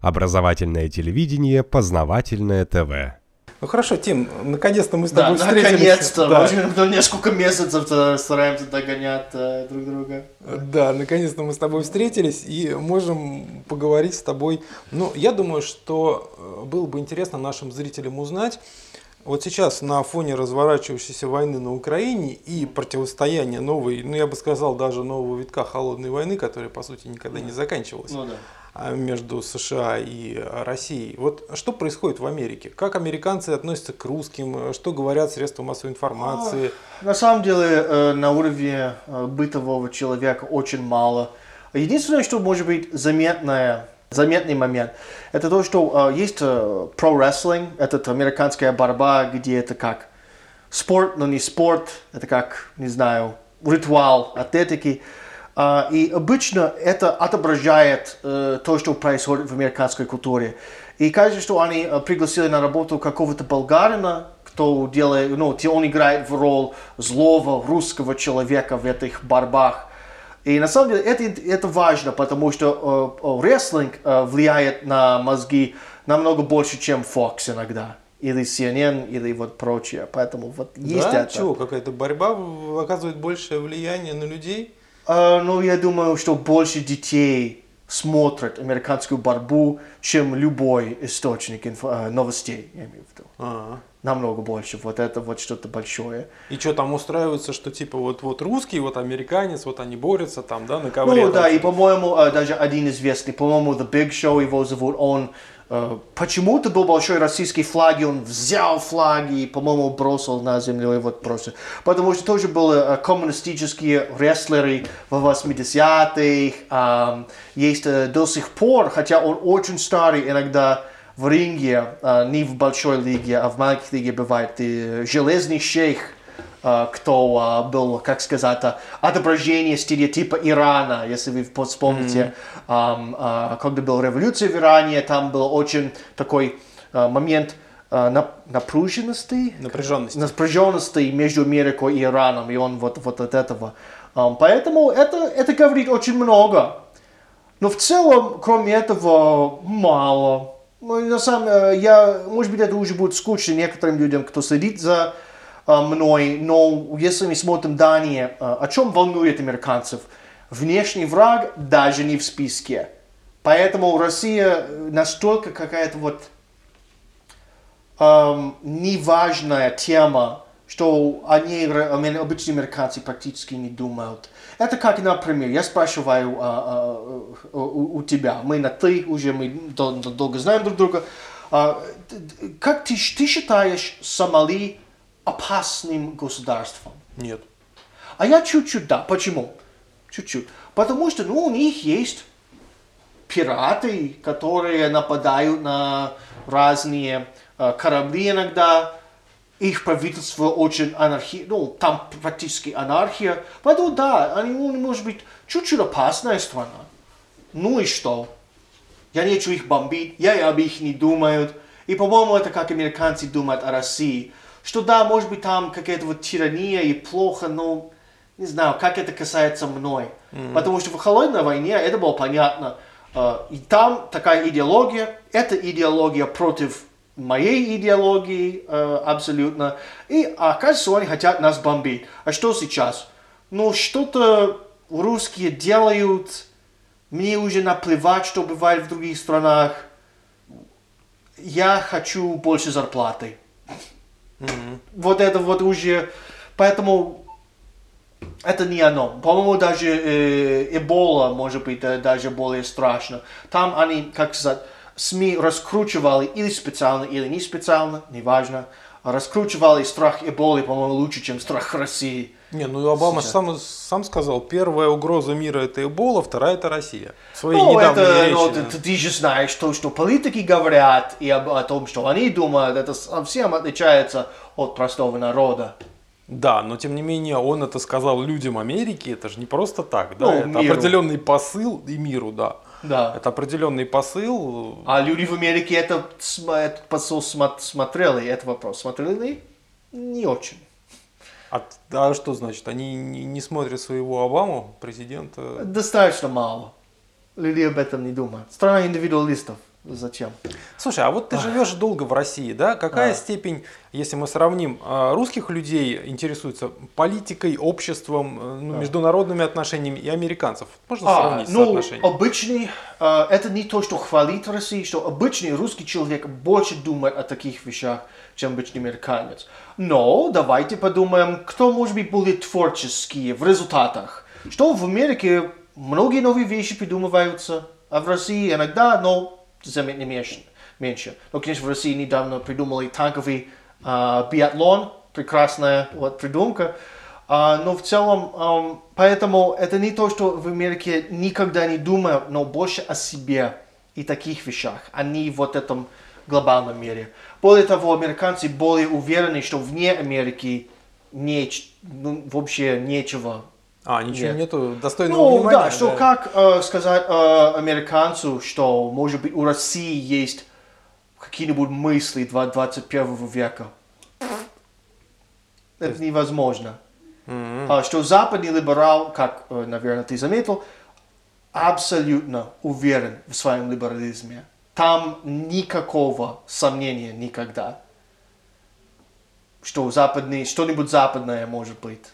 Образовательное телевидение, познавательное ТВ. Ну хорошо, Тим, наконец-то мы с тобой Да, встретились. наконец-то. Да. Мы несколько месяцев стараемся догонять э, друг друга. Да, наконец-то мы с тобой встретились и можем поговорить с тобой. Ну, я думаю, что э, было бы интересно нашим зрителям узнать, вот сейчас на фоне разворачивающейся войны на Украине и противостояния новой, ну я бы сказал, даже нового витка холодной войны, которая по сути никогда не заканчивалась, Ну да. а, между США и а, Россией. Вот что происходит в Америке? Как американцы относятся к русским? Что говорят средства массовой информации? На самом деле, э, на уровне э, бытового человека очень мало. Единственное, что может быть заметное, заметный момент, это то, что э, есть э, про-рестлинг, это американская борьба, где это как спорт, но не спорт, это как, не знаю, ритуал атлетики. А, И обычно это отображает э, то, что происходит в американской культуре. И кажется, что они э, пригласили на работу какого-то болгарина, кто делает, ну, он играет в роль злого русского человека в этих борьбах. И на самом деле это, это важно, потому что э, э, рестлинг э, влияет на мозги намного больше, чем Fox иногда. Или CNN, или вот прочее. Поэтому вот есть да, это. чего, какая-то борьба оказывает большее влияние на людей? А, ну, я думаю, что больше детей смотрят американскую борьбу, чем любой источник инфо- новостей, я имею в виду. А. Намного больше. Вот это вот что-то большое. И что там устраивается, что типа вот вот русский, вот американец, вот они борются там, да, на ковре. Ну там да, и что-то. по-моему, э, даже один известный, по-моему, The Big Show его зовут, он э, почему-то был большой российский флаг, и он взял флаги и, по-моему, бросил на землю и вот просто. Потому что тоже были э, коммунистические рестлеры в 80-х, ам, есть до сих пор, хотя он очень старый, иногда в ринге, э, не в большой лиге, а в маленькой лиге бывает, и железный шейх, э, кто а, был, как сказать, а, отображение стереотипа Ирана, если вы вспомните, а, когда была революция в Иране, там был очень такой а, момент а, нап- напряженности, Напряженность. напряженности между Америкой и Ираном, и он вот, вот от этого. Поэтому это, это говорит очень много. Но в целом, кроме этого, мало. Ну, на самом э, я, может быть, это уже будет скучно некоторым людям, кто следит за э, мной, но если мы смотрим данные, э, о чем волнует американцев, внешний враг даже не в списке. Поэтому Россия настолько какая-то вот эм, неважная тема, что о ней ра- аме- обычные американцы практически не думают. Это как, например, я спрашиваю а, а, у, у тебя, мы на ты уже, мы дол- дол- долго знаем друг друга, А, как ты, ты считаешь Сомали опасным государством? Нет. А я чуть-чуть, да. Почему? Чуть-чуть. Потому что, ну, у них есть пираты, которые нападают на разные э, корабли иногда. Их правительство очень анархи... Ну, там практически анархия. Поэтому, да, они, ну, может быть, чуть-чуть опасная страна. Ну и что? Я не хочу их бомбить, я об их не думаю. И, по-моему, это как американцы думают о России. Что да, может быть, там какая-то вот тирания и плохо, но не знаю, как это касается мной. Потому что в холодной войне это было понятно. Э, И там такая идеология, это идеология против моей идеологии э, абсолютно. И оказывается, они хотят нас бомбить. А что сейчас? Ну, что-то русские делают, мне уже наплевать, что бывает в других странах. Я хочу больше зарплаты. Вот это вот уже... Поэтому это не оно. По-моему, даже э, Эбола может быть э, даже более страшно. Там они, как сказать, СМИ раскручивали или специально, или не специально, неважно, раскручивали страх Эболы, по-моему, лучше, чем страх России. Не, ну Обама Сейчас. сам, сам сказал, первая угроза мира это Эбола, вторая это Россия. В своей Ну, это, речи. ну, да. ты, ты же знаешь то, что политики говорят, и об- о том, что они думают, это совсем отличается от простого народа. Да, но тем не менее он это сказал людям Америки, это же не просто так, да, Ну, это миру. определенный посыл и миру, да. Да. Это определенный посыл. А люди в Америке это, этот посыл смо- смотрели, это вопрос. Смотрели? Не очень. А, а что значит? Они не, не смотрят своего Обаму, президента? Достаточно мало. Люди об этом не думают. Страна индивидуалистов. Зачем? Слушай, а вот ты живешь долго в России, да? Какая А. степень, если мы сравним, а, русских людей интересуется политикой, обществом, э, ну, международными отношениями и американцев? Можно А, сравнить ну, соотношение? обычный, э, это не то, что хвалит Россию, что обычный русский человек больше думает о таких вещах, чем обычный американец. Но давайте подумаем, кто может быть более творческий в результатах. Что в Америке многие новые вещи придумываются, а в России иногда, но заметно меньше. Но, конечно, в России недавно придумали танковый а, биатлон, прекрасная вот придумка. А, но в целом, ам, поэтому это не то, что в Америке никогда не думают, но больше о себе и таких вещах, а не вот этом глобальном мире. Более того, американцы более уверены, что вне Америки неч- ну, вообще нечего А, ничего нет. нету достойного ну, внимания? да, что как э, сказать э, американцу, что, может быть, у России есть какие-нибудь мысли два- 21 века. Это невозможно. А, что западный либерал, как, э, наверное, ты заметил, абсолютно уверен в своем либерализме. Там никакого сомнения никогда, что западный, что-нибудь западное может быть.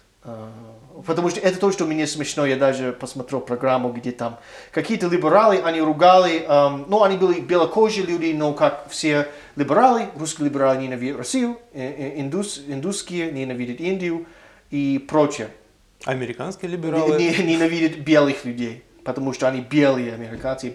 Потому что это то, что мне смешно. Я даже посмотрел программу, где там какие-то либералы, они ругали, эм, ну, они были белокожие люди, но как все либералы, русские либералы ненавидят Россию, э, э, индус, индусские ненавидят Индию и прочее. Американские либералы. Не- не- ненавидят белых людей, потому что они белые американцы,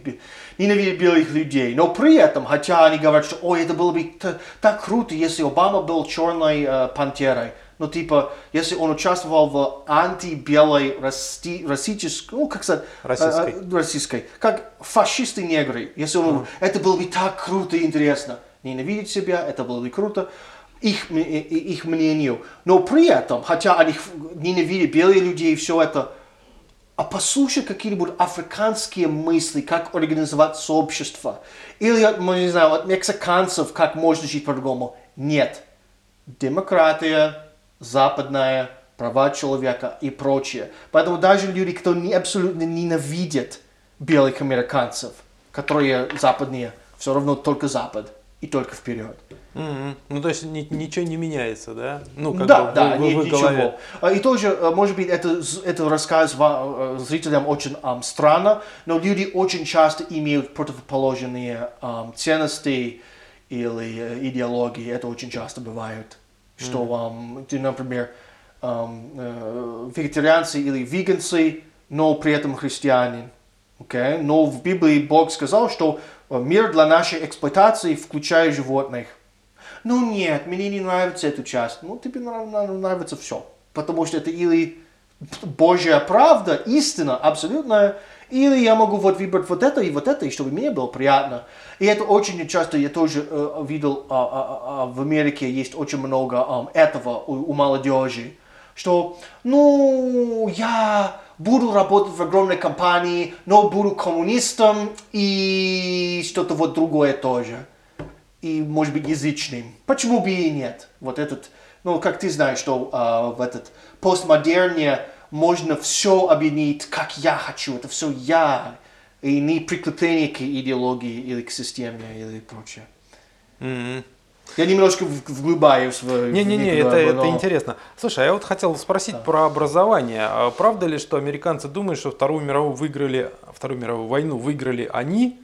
ненавидят белых людей. Но при этом, хотя они говорят, что ой, это было бы так круто, если Обама был черной э, пантерой. Ну, типа, если он участвовал в антибелой расти, расистической, ну, как сказать, э, Российской. э, российской, как фашисты-негры. Если он, это было бы так круто и интересно. Ненавидеть себя, это было бы круто их, их мнению. Но при этом, хотя они ненавидят белые людей и все это, а послушай какие-нибудь африканские мысли, как организовать сообщество. Или, от, ну, не знаю, от мексиканцев, как можно жить по-другому. Нет. Демократия, западная, права человека и прочее. Поэтому даже люди, кто не, абсолютно ненавидят белых американцев, которые западные, все равно только Запад и только вперед. Мгм. Ну, то есть ни- ничего не меняется, да? Ну, как да, бы да, в- ни- в голове. ничего. А, И тоже, э, может быть, это, это рассказ э, зрителям очень ам, странно, но люди очень часто имеют противоположные ам, ценности или э, идеологии. Это очень часто бывает. Что, ты, например, ам, э, вегетарианцы или веганцы, но при этом христианин. Окей? Но в Библии Бог сказал, что э, мир для нашей эксплуатации включает животных. Ну нет, мне не нравится эта часть. Ну тебе нрав- нрав- нравится все. Потому что это или Божья правда, истина абсолютная, или я могу вот выбрать вот это и вот это, и чтобы мне было приятно. И это очень часто я тоже э, видел а, а, в Америке есть очень много ам, этого у, у молодежи, что ну я буду работать в огромной компании, но буду коммунистом и что-то вот другое тоже и, может быть, язычным. Почему бы и нет? Вот этот, ну, как ты знаешь, что а, в этот постмодерне можно все объединить, как я хочу, это все я, и не прикрепление к идеологии или к системе или прочее. Мгм. Я немножко вглубаюсь в... Не-не-не, это, это но- интересно. Слушай, а я вот хотел спросить про образование. А правда ли, что американцы думают, что Вторую мировую выиграли, Вторую мировую войну выиграли они?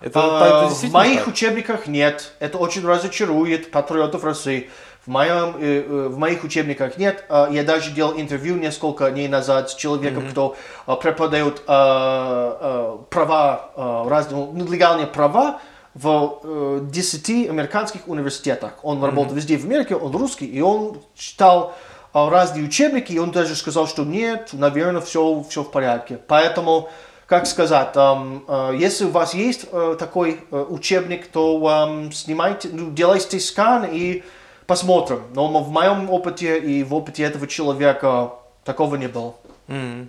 Это, А, это в моих так? учебниках нет. Это очень разочарует патриотов России. В, моем, э, э, в моих учебниках нет. А, Я даже делал интервью несколько дней назад с человеком, кто а, преподает а, права, разные, ну, легальные права в э, 10 американских университетах. Он работал везде в Америке, он русский, и он читал разные учебники, и он даже сказал, что нет, наверное, все, все в порядке. Поэтому, как сказать, э, если у вас есть э, такой э, учебник, то ам, снимайте, ну, делайте скан и посмотрим. Но в моем опыте и в опыте этого человека такого не было. Мгм.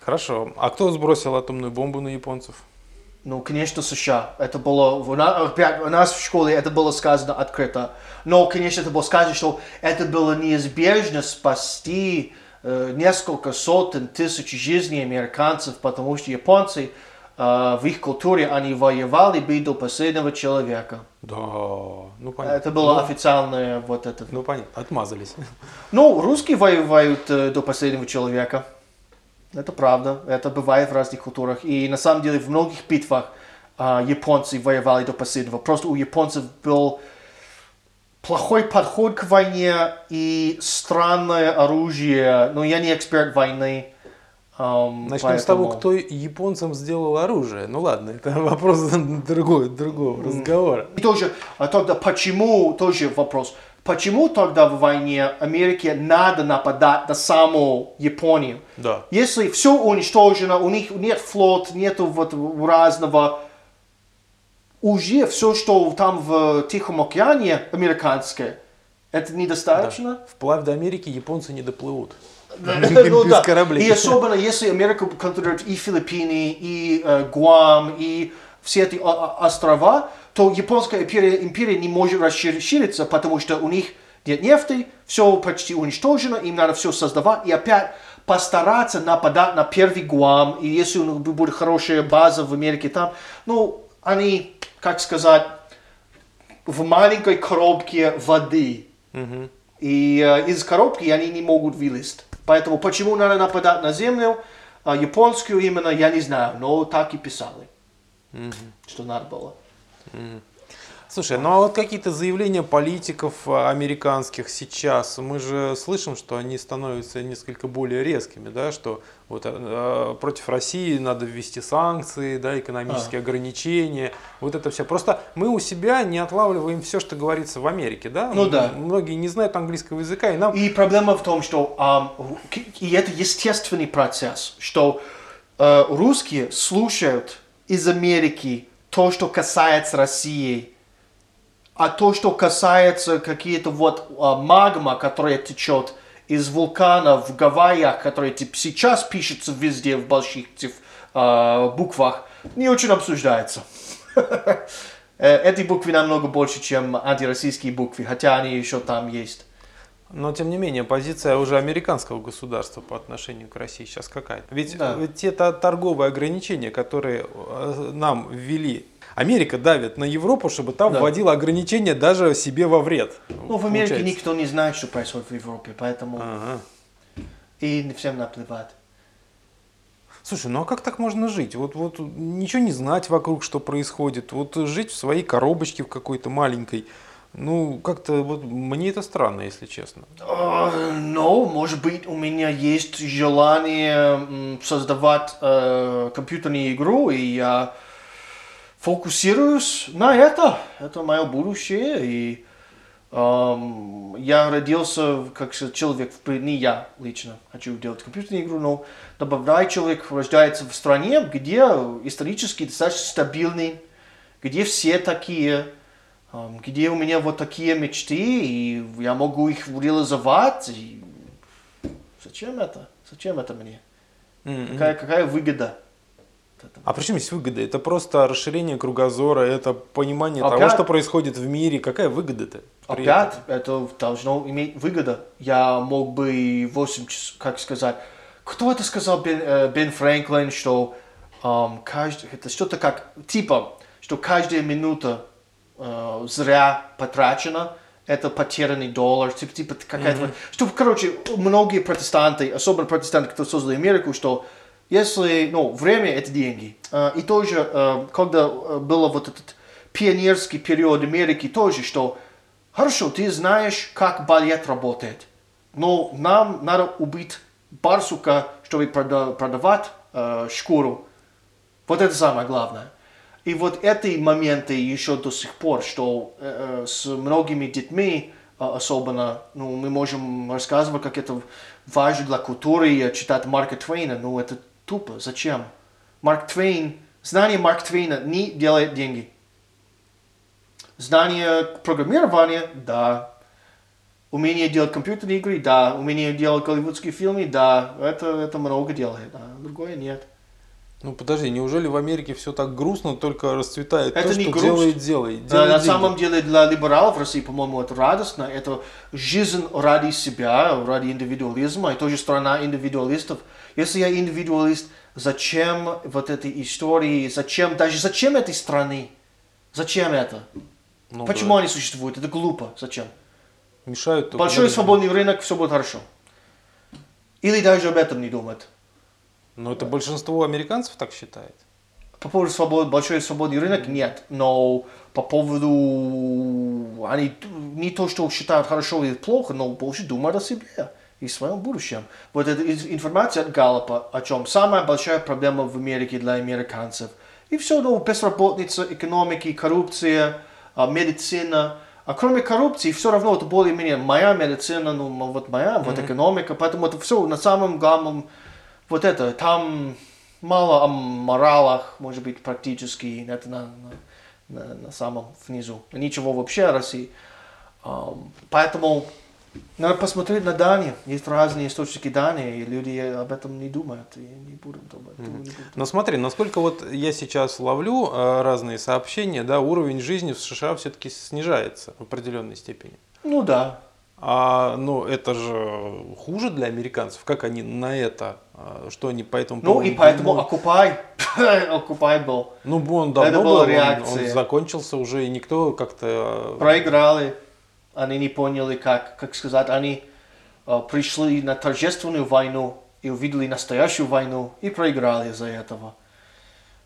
Хорошо. А кто сбросил атомную бомбу на японцев? Ну, конечно, США. Это было, у на- опять, у нас в школе это было сказано открыто. Но, конечно, это было сказано, что это было неизбежно спасти э, несколько сотен тысяч жизней американцев, потому что японцы в их культуре они воевали бы до последнего человека. Да, ну понятно. Это было Ну, официальное вот это. Ну понятно, отмазались. Ну, русские воюют э, до последнего человека. Это правда. Это бывает в разных культурах. И на самом деле в многих битвах а, японцы воевали до последнего. Просто у японцев был плохой подход к войне и странное оружие. Но я не эксперт войны. Ам, Начнем с того, поэтому- кто японцам сделал оружие. Ну ладно, это вопрос другой, другого разговора. И тоже, а тогда почему, тоже вопрос, почему тогда в войне Америке надо нападать на саму Японию? Да. Если все уничтожено, у них нет флот, нету вот разного, уже все, что там в Тихом океане американское, это недостаточно? Вплавь до Америки японцы не доплывут. Ну Без да. кораблей. И особенно если Америка контролирует и Филиппины, и э, Гуам, и все эти о- о- острова, то японская империя, империя не может расшириться, потому что у них нет нефти, все почти уничтожено, им надо все создавать, и опять постараться нападать на первый Гуам, и если у них будет хорошая база в Америке там, ну, они, как сказать, в маленькой коробке воды. И э, из коробки они не могут вылезть. Поэтому почему надо нападать на землю, а, японскую именно, я не знаю, но так и писали, что надо было. Слушай, ну а вот какие-то заявления политиков а, американских сейчас, мы же слышим, что они становятся несколько более резкими, да, что вот э, против России надо ввести санкции, да, экономические ограничения, вот это все. Просто мы у себя не отлавливаем все, что говорится в Америке, да? Ну да. Многие не знают английского языка, и нам И проблема в том, что к- и это естественный процесс, что э, русские слушают из Америки то, что касается России, а то, что касается какие-то вот а, магма, которая течет из вулкана в Гавайях, который типа, сейчас пишется везде в больших циф- а, буквах, не очень обсуждается. Э, Эти буквы намного больше, чем антироссийские буквы, хотя они еще там есть. Но, тем не менее, позиция уже американского государства по отношению к России сейчас какая? Ведь Да. э, те торговые ограничения, которые э, нам ввели, Америка давит на Европу, чтобы там Да. вводила ограничения даже себе во вред. Ну, в Америке Получается. никто не знает, что происходит в Европе, поэтому Ага. и всем наплевать. Слушай, ну а как так можно жить? Вот, вот ничего не знать вокруг, что происходит. Вот жить в своей коробочке в какой-то маленькой. Ну, как-то вот мне это странно, если честно. Э, Ну, может быть, у меня есть желание создавать э, компьютерную игру, и я фокусируюсь на это. Это мое будущее, и эм, я родился как человек, в не я лично хочу делать компьютерную игру, но добавляю, человек рождается в стране, где исторически достаточно стабильный, где все такие, эм, где у меня вот такие мечты, и я могу их реализовать. И... Зачем это? Зачем это мне? Какая, какая выгода? Этого? А при чем здесь выгода? Это просто расширение кругозора, это понимание того, Опять- что происходит в мире. Какая выгода-то? Опять этом? это должно иметь выгода. Я мог бы 8 часов, как сказать, кто это сказал, Бен, э, Бен Фрэнклин, что эм, каждый, это что-то как, типа, что каждая минута э, зря потрачена, это потерянный доллар, типа, типа какая-то, что, короче, многие протестанты, особенно протестанты, кто создали Америку, что если, ну, время это деньги. Э, и тоже, э, когда э, было вот этот пионерский период Америки, тоже, что Хорошо, ты знаешь, как балет работает, но нам надо убить барсука, чтобы прода- продавать шкуру. Вот это самое главное. И вот эти моменты еще до сих пор, что э, э, с многими детьми особенно, ну, мы можем рассказывать, как это важно для культуры, читать Марка Твейна, ну, это тупо, зачем? Марк Твейн, знание Марка Твейна не делает деньги. Знание программирования, да. Умение делать компьютерные игры, да. Умение делать голливудские фильмы, да. Это, это много делает, да. Другое нет. Ну подожди, неужели в Америке все так грустно, только расцветает Это то, не что грусть. делает, делает, Да, делает на деньги? самом деле для либералов в России, по-моему, это радостно. Это жизнь ради себя, ради индивидуализма. И тоже страна индивидуалистов. Если я индивидуалист, зачем вот этой истории, зачем, даже зачем этой страны? Зачем это? Ну Почему да. они существуют? Это глупо. Зачем? Мешают только Большой свободный рынок, все будет хорошо. Или даже об этом не думать. Но это большинство американцев так считает. По поводу свободы, большой свободный рынок нет, но по поводу, они не то, что считают хорошо или плохо, но больше думают о себе и своем будущем. Вот эта ин- информация от Галлопа, о чем самая большая проблема в Америке для американцев. И все, ну, безработица, экономики, коррупция, а, медицина. А кроме коррупции, все равно это более-менее моя медицина, ну, вот моя, вот экономика. Поэтому это все на самом главном, вот это, там мало о моралах, может быть, практически, это на, на, на- на самом внизу. Ничего вообще о России. Ам, Поэтому надо посмотреть на данные. Есть разные источники данных, и люди об этом не думают, и не будут об этом. будут. Но смотри, насколько вот я сейчас ловлю э, разные сообщения, да, уровень жизни в США все-таки снижается в определенной степени. Ну да. А, ну, это же хуже для американцев. Как они на это, а, что они по этому Ну и поэтому? Окупай, Окупай был. Ну, он давно Это был, была он- реакция. Он, закончился уже, и никто как-то... э, Проиграли. Они не поняли, как, как сказать, они э, пришли на торжественную войну и увидели настоящую войну и проиграли из-за этого.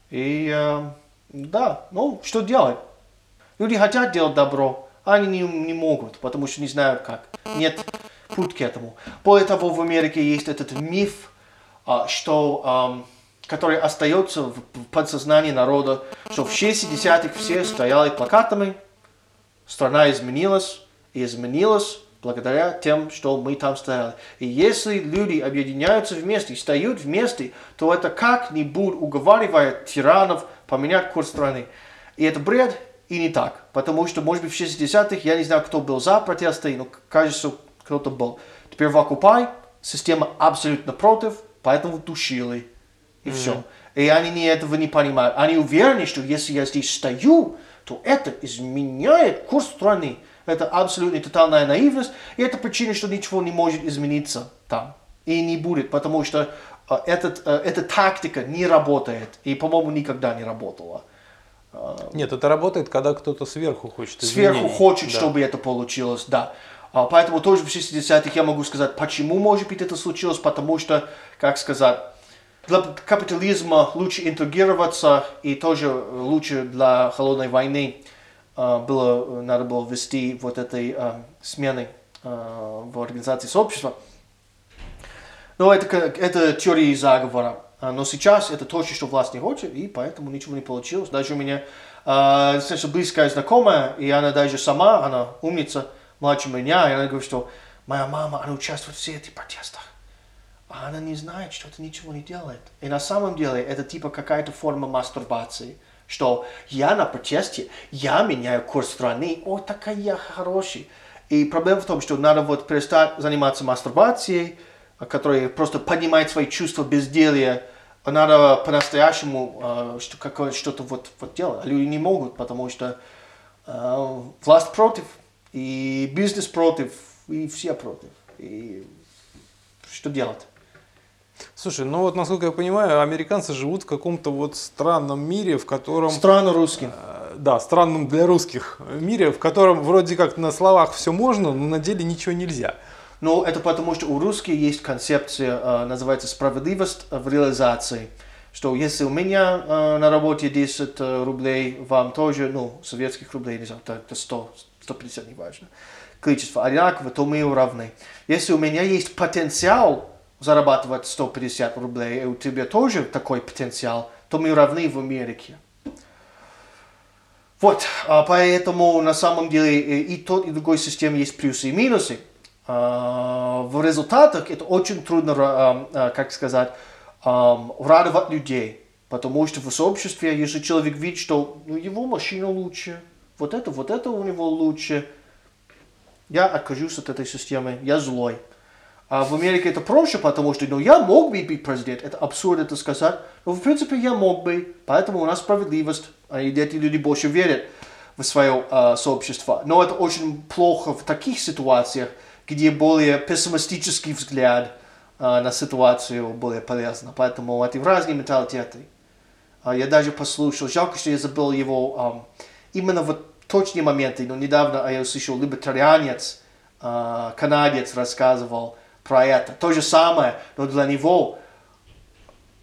И э, да, ну что делать? Люди хотят делать добро, а они не, не могут, потому что не знают как. Нет путь к этому. Того, в Америке есть этот миф, а, что, ам, который остается в подсознании народа, что в 60-х все стояли плакатами, страна изменилась, и изменилась благодаря тем, что мы там стояли. И если люди объединяются вместе, встают вместе, то это как-нибудь уговаривает тиранов поменять курс страны. И это бред, и не так. Потому что, может быть, в 60-х, я не знаю, кто был за протесты, но кажется, кто-то был. Теперь в Окупай система абсолютно против, поэтому душили. И все. И они не этого не понимают. Они уверены, что если я здесь стою, то это изменяет курс страны. Это абсолютно тотальная наивность. И это причина, что ничего не может измениться там. И не будет, потому что э, этот, э, эта тактика не работает. И, по-моему, никогда не работала. Нет, это работает, когда кто-то сверху хочет Сверху изменений. хочет, Да. чтобы это получилось, да. А, Поэтому тоже в 60-х я могу сказать, почему, может быть, это случилось, потому что, как сказать, для капитализма лучше интегрироваться, и тоже лучше для холодной войны было, надо было ввести вот этой а, смены а, в организации сообщества. Но это, как- это теория заговора. А, Но сейчас это то, что власть не хочет, и поэтому ничего не получилось. Даже у меня а, достаточно близкая знакомая, и она даже сама, она умница, младше меня, и она говорит, что моя мама, она участвует в всех этих протестах. А она не знает, что это ничего не делает. И на самом деле это типа какая-то форма мастурбации. Что я на протесте, я меняю курс страны, ой, такая я хороший. И проблема в том, что надо вот перестать заниматься мастурбацией, которая просто поднимает свои чувства безделья. А Надо по-настоящему а, что, что-то вот, вот делать. А люди не могут, потому что а, власть против, и бизнес против, и все против. И что делать? Слушай, ну вот, насколько я понимаю, американцы живут в каком-то вот странном мире, в котором... Странно русским. э, Да, странном для русских мире, в котором вроде как на словах все можно, но на деле ничего нельзя. Ну, это потому, что у русских есть концепция, э, называется справедливость в реализации. Что если у меня э, на работе 10 э, рублей, вам тоже, ну, советских рублей, не знаю, это 100, 150, неважно, количество одинаково, то мы равны. Если у меня есть потенциал зарабатывать 150 рублей, и у тебя тоже такой потенциал, то мы равны в Америке. Вот, а поэтому на самом деле и тот, и другой системе есть плюсы и минусы. А, В результатах это очень трудно, а, как сказать, радовать людей. Потому что в сообществе, если человек видит, что ну, его машина лучше, вот это, вот это у него лучше, я откажусь от этой системы, я злой. А в Америке это проще, потому что, ну, я мог бы быть президент, это абсурд это сказать, но в принципе я мог бы, поэтому у нас справедливость, и эти люди больше верят в свое э, сообщество. Но это очень плохо в таких ситуациях, где более пессимистический взгляд э, на ситуацию более полезно. Поэтому это разные менталитеты. Э, я даже послушал, жалко, что я забыл его э, именно в точные моменты, но недавно я услышал либертарианец, э, канадец рассказывал, про это. То же самое, но для него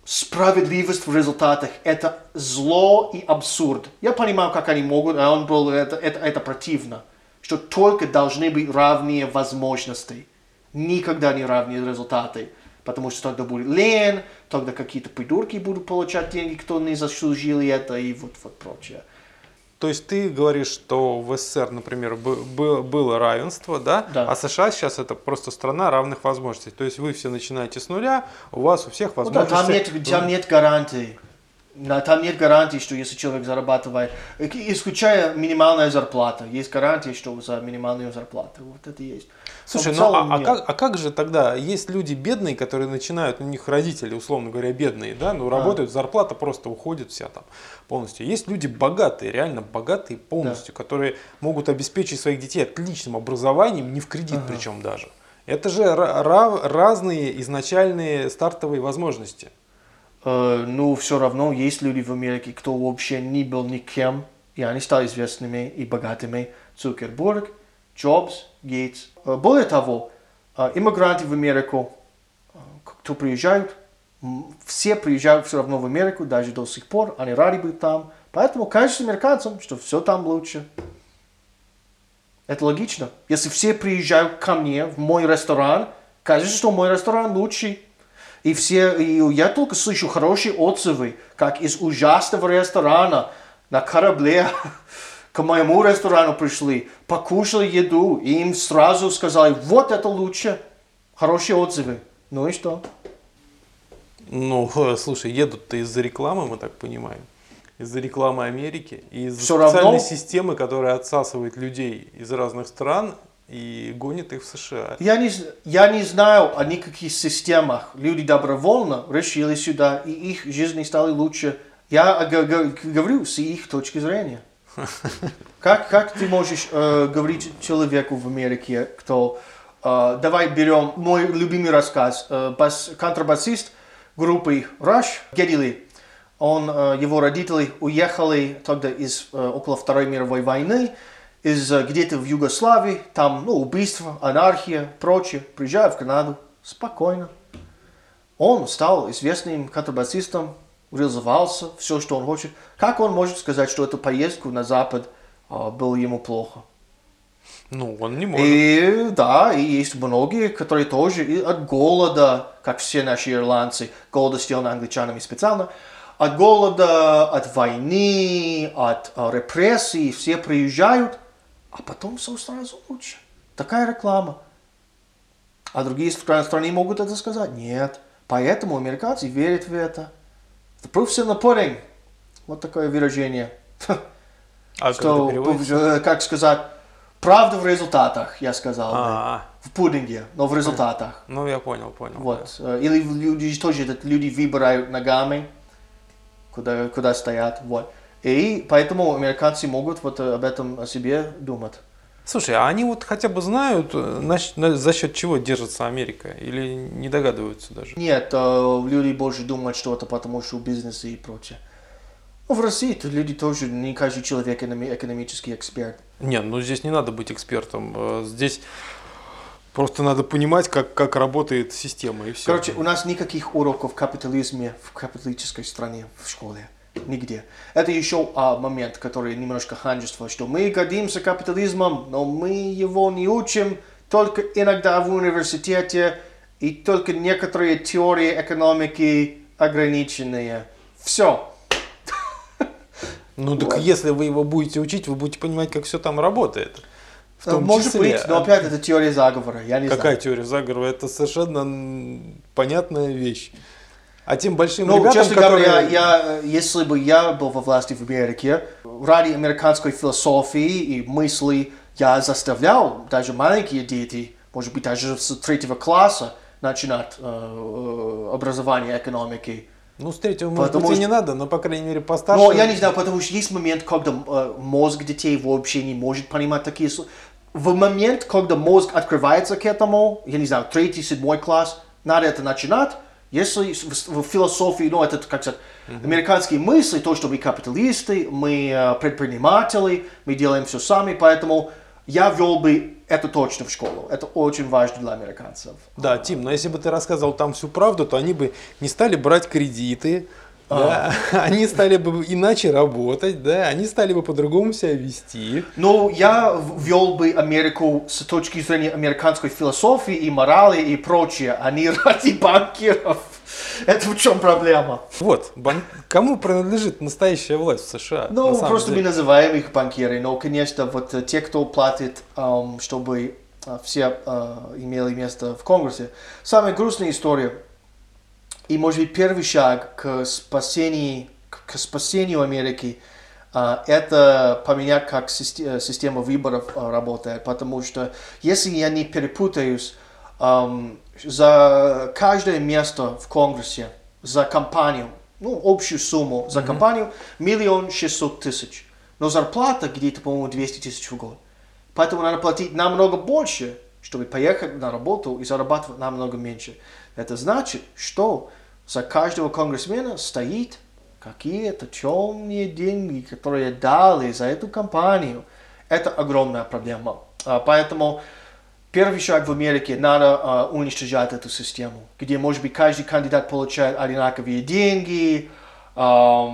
справедливость в результатах – это зло и абсурд. Я понимаю, как они могут, а он был, это, это, это противно, что только должны быть равные возможности, никогда не равные результаты. Потому что тогда будет лень, тогда какие-то придурки будут получать деньги, кто не заслужил это и вот, вот прочее. То есть ты говоришь, что в СССР, например, было равенство, да? да? А США сейчас это просто страна равных возможностей. То есть вы все начинаете с нуля, у вас у всех возможностей. Ну, да, там нет, там нет гарантий. Там нет гарантии, что если человек зарабатывает, исключая минимальная зарплата, есть гарантия, что за минимальную зарплату. Вот это есть. Слушай, ну а, а, как, а как же тогда, есть люди бедные, которые начинают, у них родители, условно говоря, бедные, да, ну работают, а. зарплата просто уходит вся там полностью. Есть люди богатые, реально богатые полностью, да. которые могут обеспечить своих детей отличным образованием, не в кредит ага. причем даже. Это же разные изначальные стартовые возможности. Э, ну, все равно есть люди в Америке, кто вообще не был никем, и они стали известными и богатыми. Цукерберг, Джобс, Гейтс. Э, более того, э, иммигранты в Америку, кто приезжают, все приезжают все равно в Америку, даже до сих пор, они рады быть там. Поэтому кажется американцам, что все там лучше. Это логично. Если все приезжают ко мне в мой ресторан, кажется, что мой ресторан лучший. И все, и я только слышу хорошие отзывы, как из ужасного ресторана на корабле к моему ресторану пришли, покушали еду, и им сразу сказали, вот это лучше. Хорошие отзывы. Ну и что? Ну, слушай, едут-то из-за рекламы, мы так понимаем. Из-за рекламы Америки и из-за специальной равно... системы, которая отсасывает людей из разных стран и гонит их в США. Я не, я не знаю о никаких системах. Люди добровольно решили сюда, и их жизни стали лучше. Я говорю с их точки зрения. Как, как ты можешь э, говорить человеку в Америке, кто... Э, давай берем мой любимый рассказ. Э, бас, контрабасист группы Rush, Гедди Ли. Он, э, его родители уехали тогда из э, около Второй мировой войны, из э, где-то в Югославии, там ну, убийство, анархия, прочее. Приезжают в Канаду спокойно. Он стал известным контрабасистом, реализовался, все, что он хочет. Как он может сказать, что эту поездку на Запад а, было ему плохо? Ну, он не может. И да, и есть многие, которые тоже и от голода, как все наши ирландцы, голода сделаны англичанами специально, от голода, от войны, от а, репрессий, все приезжают, а потом все сразу лучше. Такая реклама. А другие страны могут это сказать. Нет. Поэтому американцы верят в это. The proof's in the pudding. Вот такое выражение. А что, как, как сказать, правда в результатах, я сказал. А-а-а. В пудинге, но в результатах. Ну, я понял, понял. Вот. Да. Э, или люди тоже, люди выбирают ногами, куда, куда стоят. Вот. И поэтому американцы могут вот об этом о себе думать. Слушай, а они вот хотя бы знают, э, за счет чего держится Америка? Или не догадываются даже? Нет, э, люди больше думают, что это потому, что бизнес и прочее. Ну, в России -то люди тоже, не каждый человек экономический эксперт. Нет, ну здесь не надо быть экспертом. Э, здесь просто надо понимать, как, как работает система и все. Короче, у нас никаких уроков капитализме в капиталистической стране в школе нигде. Это еще а, момент, который немножко ханжество, что мы гордимся капитализмом, но мы его не учим только иногда в университете, и только некоторые теории экономики ограниченные. Все. Ну так вот. если вы его будете учить, вы будете понимать, как все там работает. В том Может числе, быть, но опять это теория заговора. Я не Какая знаю. теория заговора? Это совершенно понятная вещь а тем большим ну, ребятам, честно которые... говоря, я, если бы я был во власти в Америке, ради американской философии и мысли я заставлял даже маленькие дети, может быть, даже с третьего класса, начинать э, э, образование экономики. Ну, с третьего, может Потому быть, и что- не надо, но, по крайней мере, постарше. Но я не знаю, потому что есть момент, когда э, мозг детей вообще не может понимать такие. В момент, когда мозг открывается к этому, я не знаю, третий, седьмой класс, надо это начинать. Если в, философии, ну, это, как сказать, американские мысли, то, что мы капиталисты, мы э, предприниматели, мы делаем все сами, поэтому я вел бы это точно в школу. Это очень важно для американцев. Да, Тим, но если бы ты рассказывал там всю правду, то они бы не стали брать кредиты, да, они стали бы иначе работать, да, они стали бы по-другому себя вести. Ну, я в- вел бы Америку с точки зрения американской философии и морали и прочее, а не ради банкиров. Это в чем проблема? Вот, бан- кому принадлежит настоящая власть в США? Ну, просто деле? мы называем их банкиры, но, конечно, вот э, те, кто платит, чтобы а, все а, имели место в Конгрессе. Самая грустная история, и, может быть, первый шаг к спасению, к спасению Америки, а, это поменять, как систе- э, система выборов а, работает, потому что если я не перепутаюсь, ам, за каждое место в Конгрессе, за компанию, ну, общую сумму за компанию, миллион шестьсот тысяч. Но зарплата где-то, по-моему, 200 тысяч в год. Поэтому надо платить намного больше, чтобы поехать на работу и зарабатывать намного меньше. Это значит, что за каждого конгрессмена стоит какие-то темные деньги, которые дали за эту компанию. Это огромная проблема. А, Поэтому первый шаг в Америке надо а, уничтожать эту систему, где, может быть, каждый кандидат получает одинаковые деньги, э,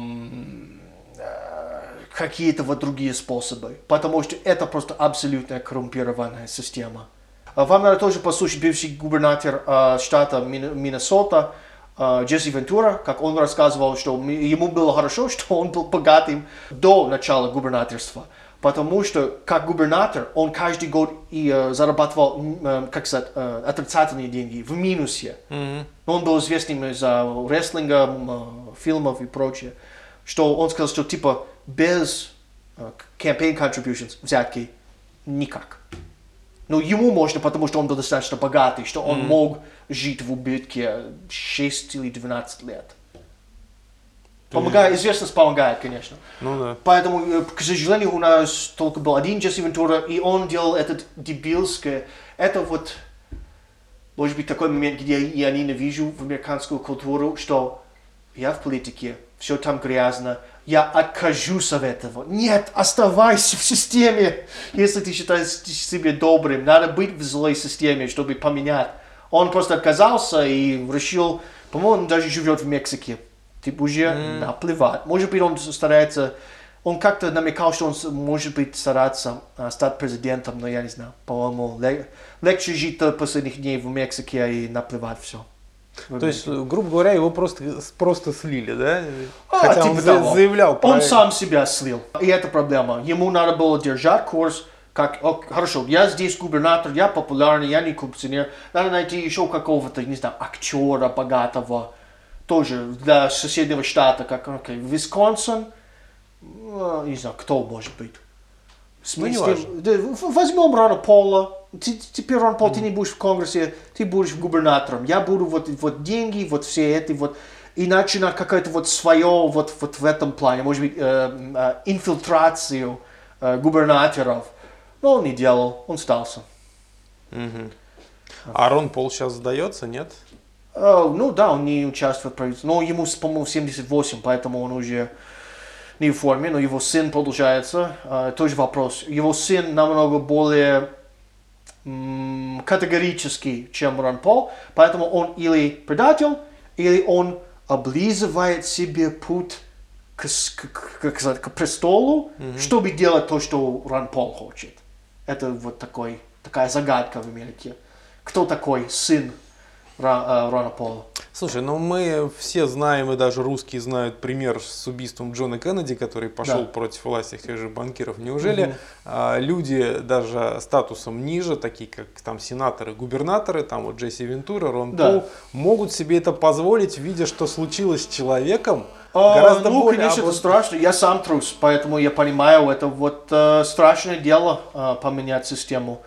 какие-то вот другие способы, потому что это просто абсолютно коррумпированная система. А Вам надо тоже послушать бывший губернатор штата Мин- Миннесота Джесси Вентура, как он рассказывал, что ему было хорошо, что он был богатым до начала губернаторства. Потому что, как губернатор, он каждый год и э, зарабатывал, э, как сказать, э, отрицательные деньги, в минусе. Но он был известным из-за рестлинга, э, фильмов и прочее. Что он сказал, что типа без э, campaign contributions, взятки, никак. Но ему можно, потому что он был достаточно богатый, что он мог жить в убытке 6 или 12 лет. Помогает, известность помогает, конечно. Ну да. Поэтому, э, к сожалению, у нас только был один Джесси Вентура, и он делал этот дебилское. Это вот, может быть, такой момент, где я ненавижу в американскую культуру, что я в политике, все там грязно, я откажусь от этого. Нет, оставайся в системе, если ты считаешь себя добрым. Надо быть в злой системе, чтобы поменять. Он просто отказался и решил, по-моему, он даже живет в Мексике. Типа уже наплевать. Может быть, он старается, он как-то намекал, что он, может быть, старается а, стать президентом, но я не знаю. По-моему, лег- легче жить до последних дней в Мексике и наплевать все. То есть, грубо говоря, его просто, просто слили, да? А, Хотя типа он того. заявлял про Он сам себя слил. И это проблема. Ему надо было держать курс, как, о, хорошо, я здесь губернатор, я популярный, я не коррупционер. Надо найти еще какого-то, не знаю, актера богатого, тоже для соседнего штата, как, окей, Висконсин, ну, не знаю, кто может быть. С- Ну, с в- возьмем Рона Пола. Ты- теперь, Рон Пол, ты не будешь в Конгрессе, ты будешь губернатором. Я буду вот, вот деньги, вот все эти вот. И начинать какое-то вот свое вот, вот в этом плане, может быть, э, э, инфильтрацию э, губернаторов. Но он не делал, он сдался. А Рон Пол сейчас сдается, нет? Э, ну да, он не участвует в правительстве. Но ему, по-моему, 78, поэтому он уже не в форме. Но его сын продолжается. Э, тоже вопрос. Его сын намного более категорический, чем Рон Пол. Поэтому он или предатель, или он облизывает себе путь к, к- как сказать, к престолу, чтобы делать то, что Рон Пол хочет. Это вот такой, такая загадка в Америке. Кто такой сын Рона Пола? Слушай, ну мы все знаем, и даже русские знают пример с убийством Джона Кеннеди, который пошел Да. против власти тех же банкиров. Неужели а, люди даже статусом ниже, такие как там сенаторы, губернаторы, там вот Джесси Вентура, Рон Да. Пол, могут себе это позволить, видя, что случилось с человеком, А, гораздо ну, более... конечно, обла- это страшно. Я сам трус, поэтому я понимаю, это вот э, страшное дело э, поменять систему.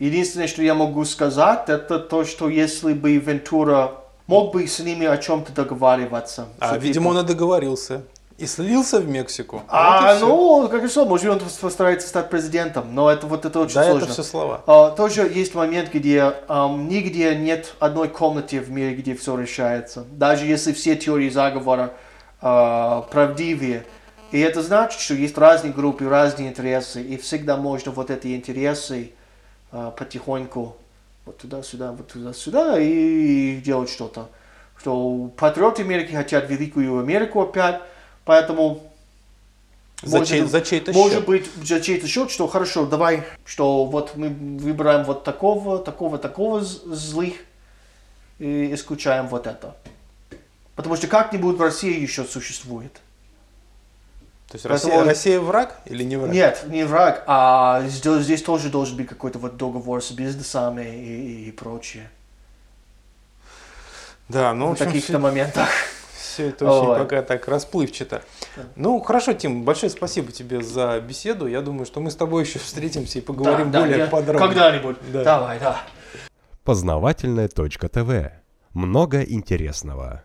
Единственное, что я могу сказать, это то, что если бы Вентура мог бы с ними о чем-то договариваться. А, видимо, он и договорился. И слился в Мексику. А, всё. ну, как и что, может, он постарается стать президентом, но это вот это очень Да, сложно. это все слова. А, тоже есть момент, где ам, нигде нет одной комнаты в мире, где все решается. Даже если все теории заговора а, правдивые. И это значит, что есть разные группы, разные интересы, и всегда можно вот эти интересы а, потихоньку вот туда-сюда, вот туда-сюда и делать что-то. Что патриоты Америки хотят великую Америку опять, поэтому За, может- чей, за чей-то может счет. быть, за чей-то счет, что хорошо, давай, что вот мы выбираем вот такого, такого, такого злых и исключаем вот это. Потому что как-нибудь в России еще существует. То есть Россия, Россия враг или не враг? Нет, не враг, а здесь, здесь тоже должен быть какой-то вот договор с бизнесами и, и прочее. Да, ну, в в таких-то все, моментах. это очень Ой. пока так расплывчато. Ну, хорошо, Тим, большое спасибо тебе за беседу. Я думаю, что мы с тобой еще встретимся и поговорим Да, да, более я- подробно. Когда-нибудь. Да. Давай, да. Познавательное .тв. Много интересного.